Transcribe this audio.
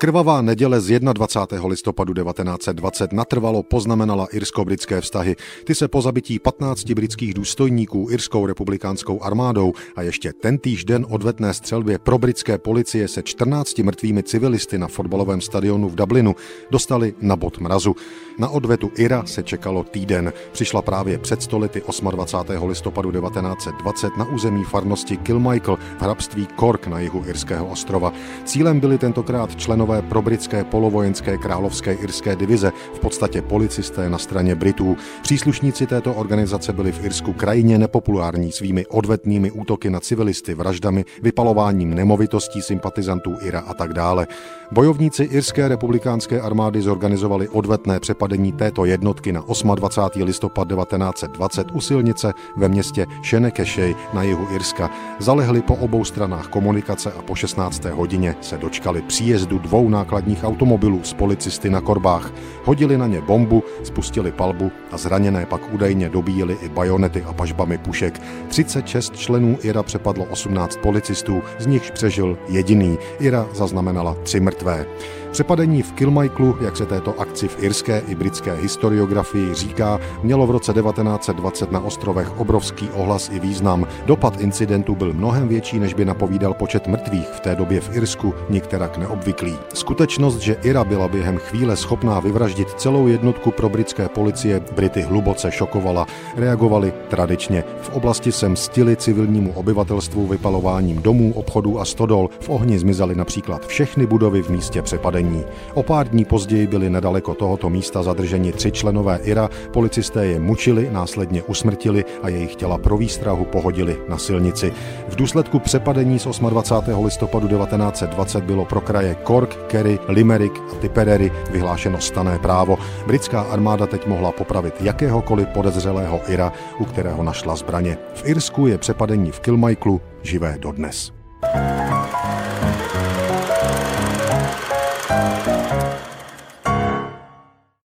Krvavá neděle z 21. listopadu 1920 natrvalo poznamenala irsko-britské vztahy. Ty se po zabití 15 britských důstojníků irskou republikánskou armádou a ještě tentýž den odvetné střelbě pro britské policie se 14 mrtvými civilisty na fotbalovém stadionu v Dublinu dostali na bod mrazu. Na odvetu Ira se čekalo týden. Přišla právě před stolety 28. listopadu 1920 na území farnosti Kilmichael v hrabství Cork na jihu Irského ostrova. Cílem byly tentokrát členové pro probritské polovojenské královské irské divize, v podstatě policisté na straně Britů. Příslušníci této organizace byli v Irsku krajině nepopulární svými odvetnými útoky na civilisty, vraždami, vypalováním nemovitostí sympatizantů Ira a tak dále. Bojovníci irské republikánské armády zorganizovali odvetné přepadení této jednotky na 28. listopad 1920 u silnice ve městě Shenekeshey na jihu Irska. Zalehli po obou stranách komunikace a po 16. hodině se dočkali příjezdu dvou dvou nákladních automobilů s policisty na korbách. Hodili na ně bombu, spustili palbu a zraněné pak údajně dobíjeli i bajonety a pažbami pušek. 36 členů IRA přepadlo 18 policistů, z nichž přežil jediný. IRA zaznamenala tři mrtvé. Přepadení v Kilmichaelu, jak se této akci v irské i britské historiografii říká, mělo v roce 1920 na ostrovech obrovský ohlas i význam. Dopad incidentu byl mnohem větší, než by napovídal počet mrtvých v té době v Irsku, nikterak neobvyklý. Skutečnost, že Ira byla během chvíle schopná vyvraždit celou jednotku pro britské policie, Brity hluboce šokovala. Reagovali tradičně. V oblasti se mstili civilnímu obyvatelstvu vypalováním domů, obchodů a stodol. V ohni zmizely například všechny budovy v místě přepadení odhalení. O pár dní později byli nedaleko tohoto místa zadrženi tři členové IRA, policisté je mučili, následně usmrtili a jejich těla pro výstrahu pohodili na silnici. V důsledku přepadení z 28. listopadu 1920 bylo pro kraje Cork, Kerry, Limerick a Tipperary vyhlášeno stané právo. Britská armáda teď mohla popravit jakéhokoliv podezřelého IRA, u kterého našla zbraně. V Irsku je přepadení v Kilmichaelu živé dodnes. thank you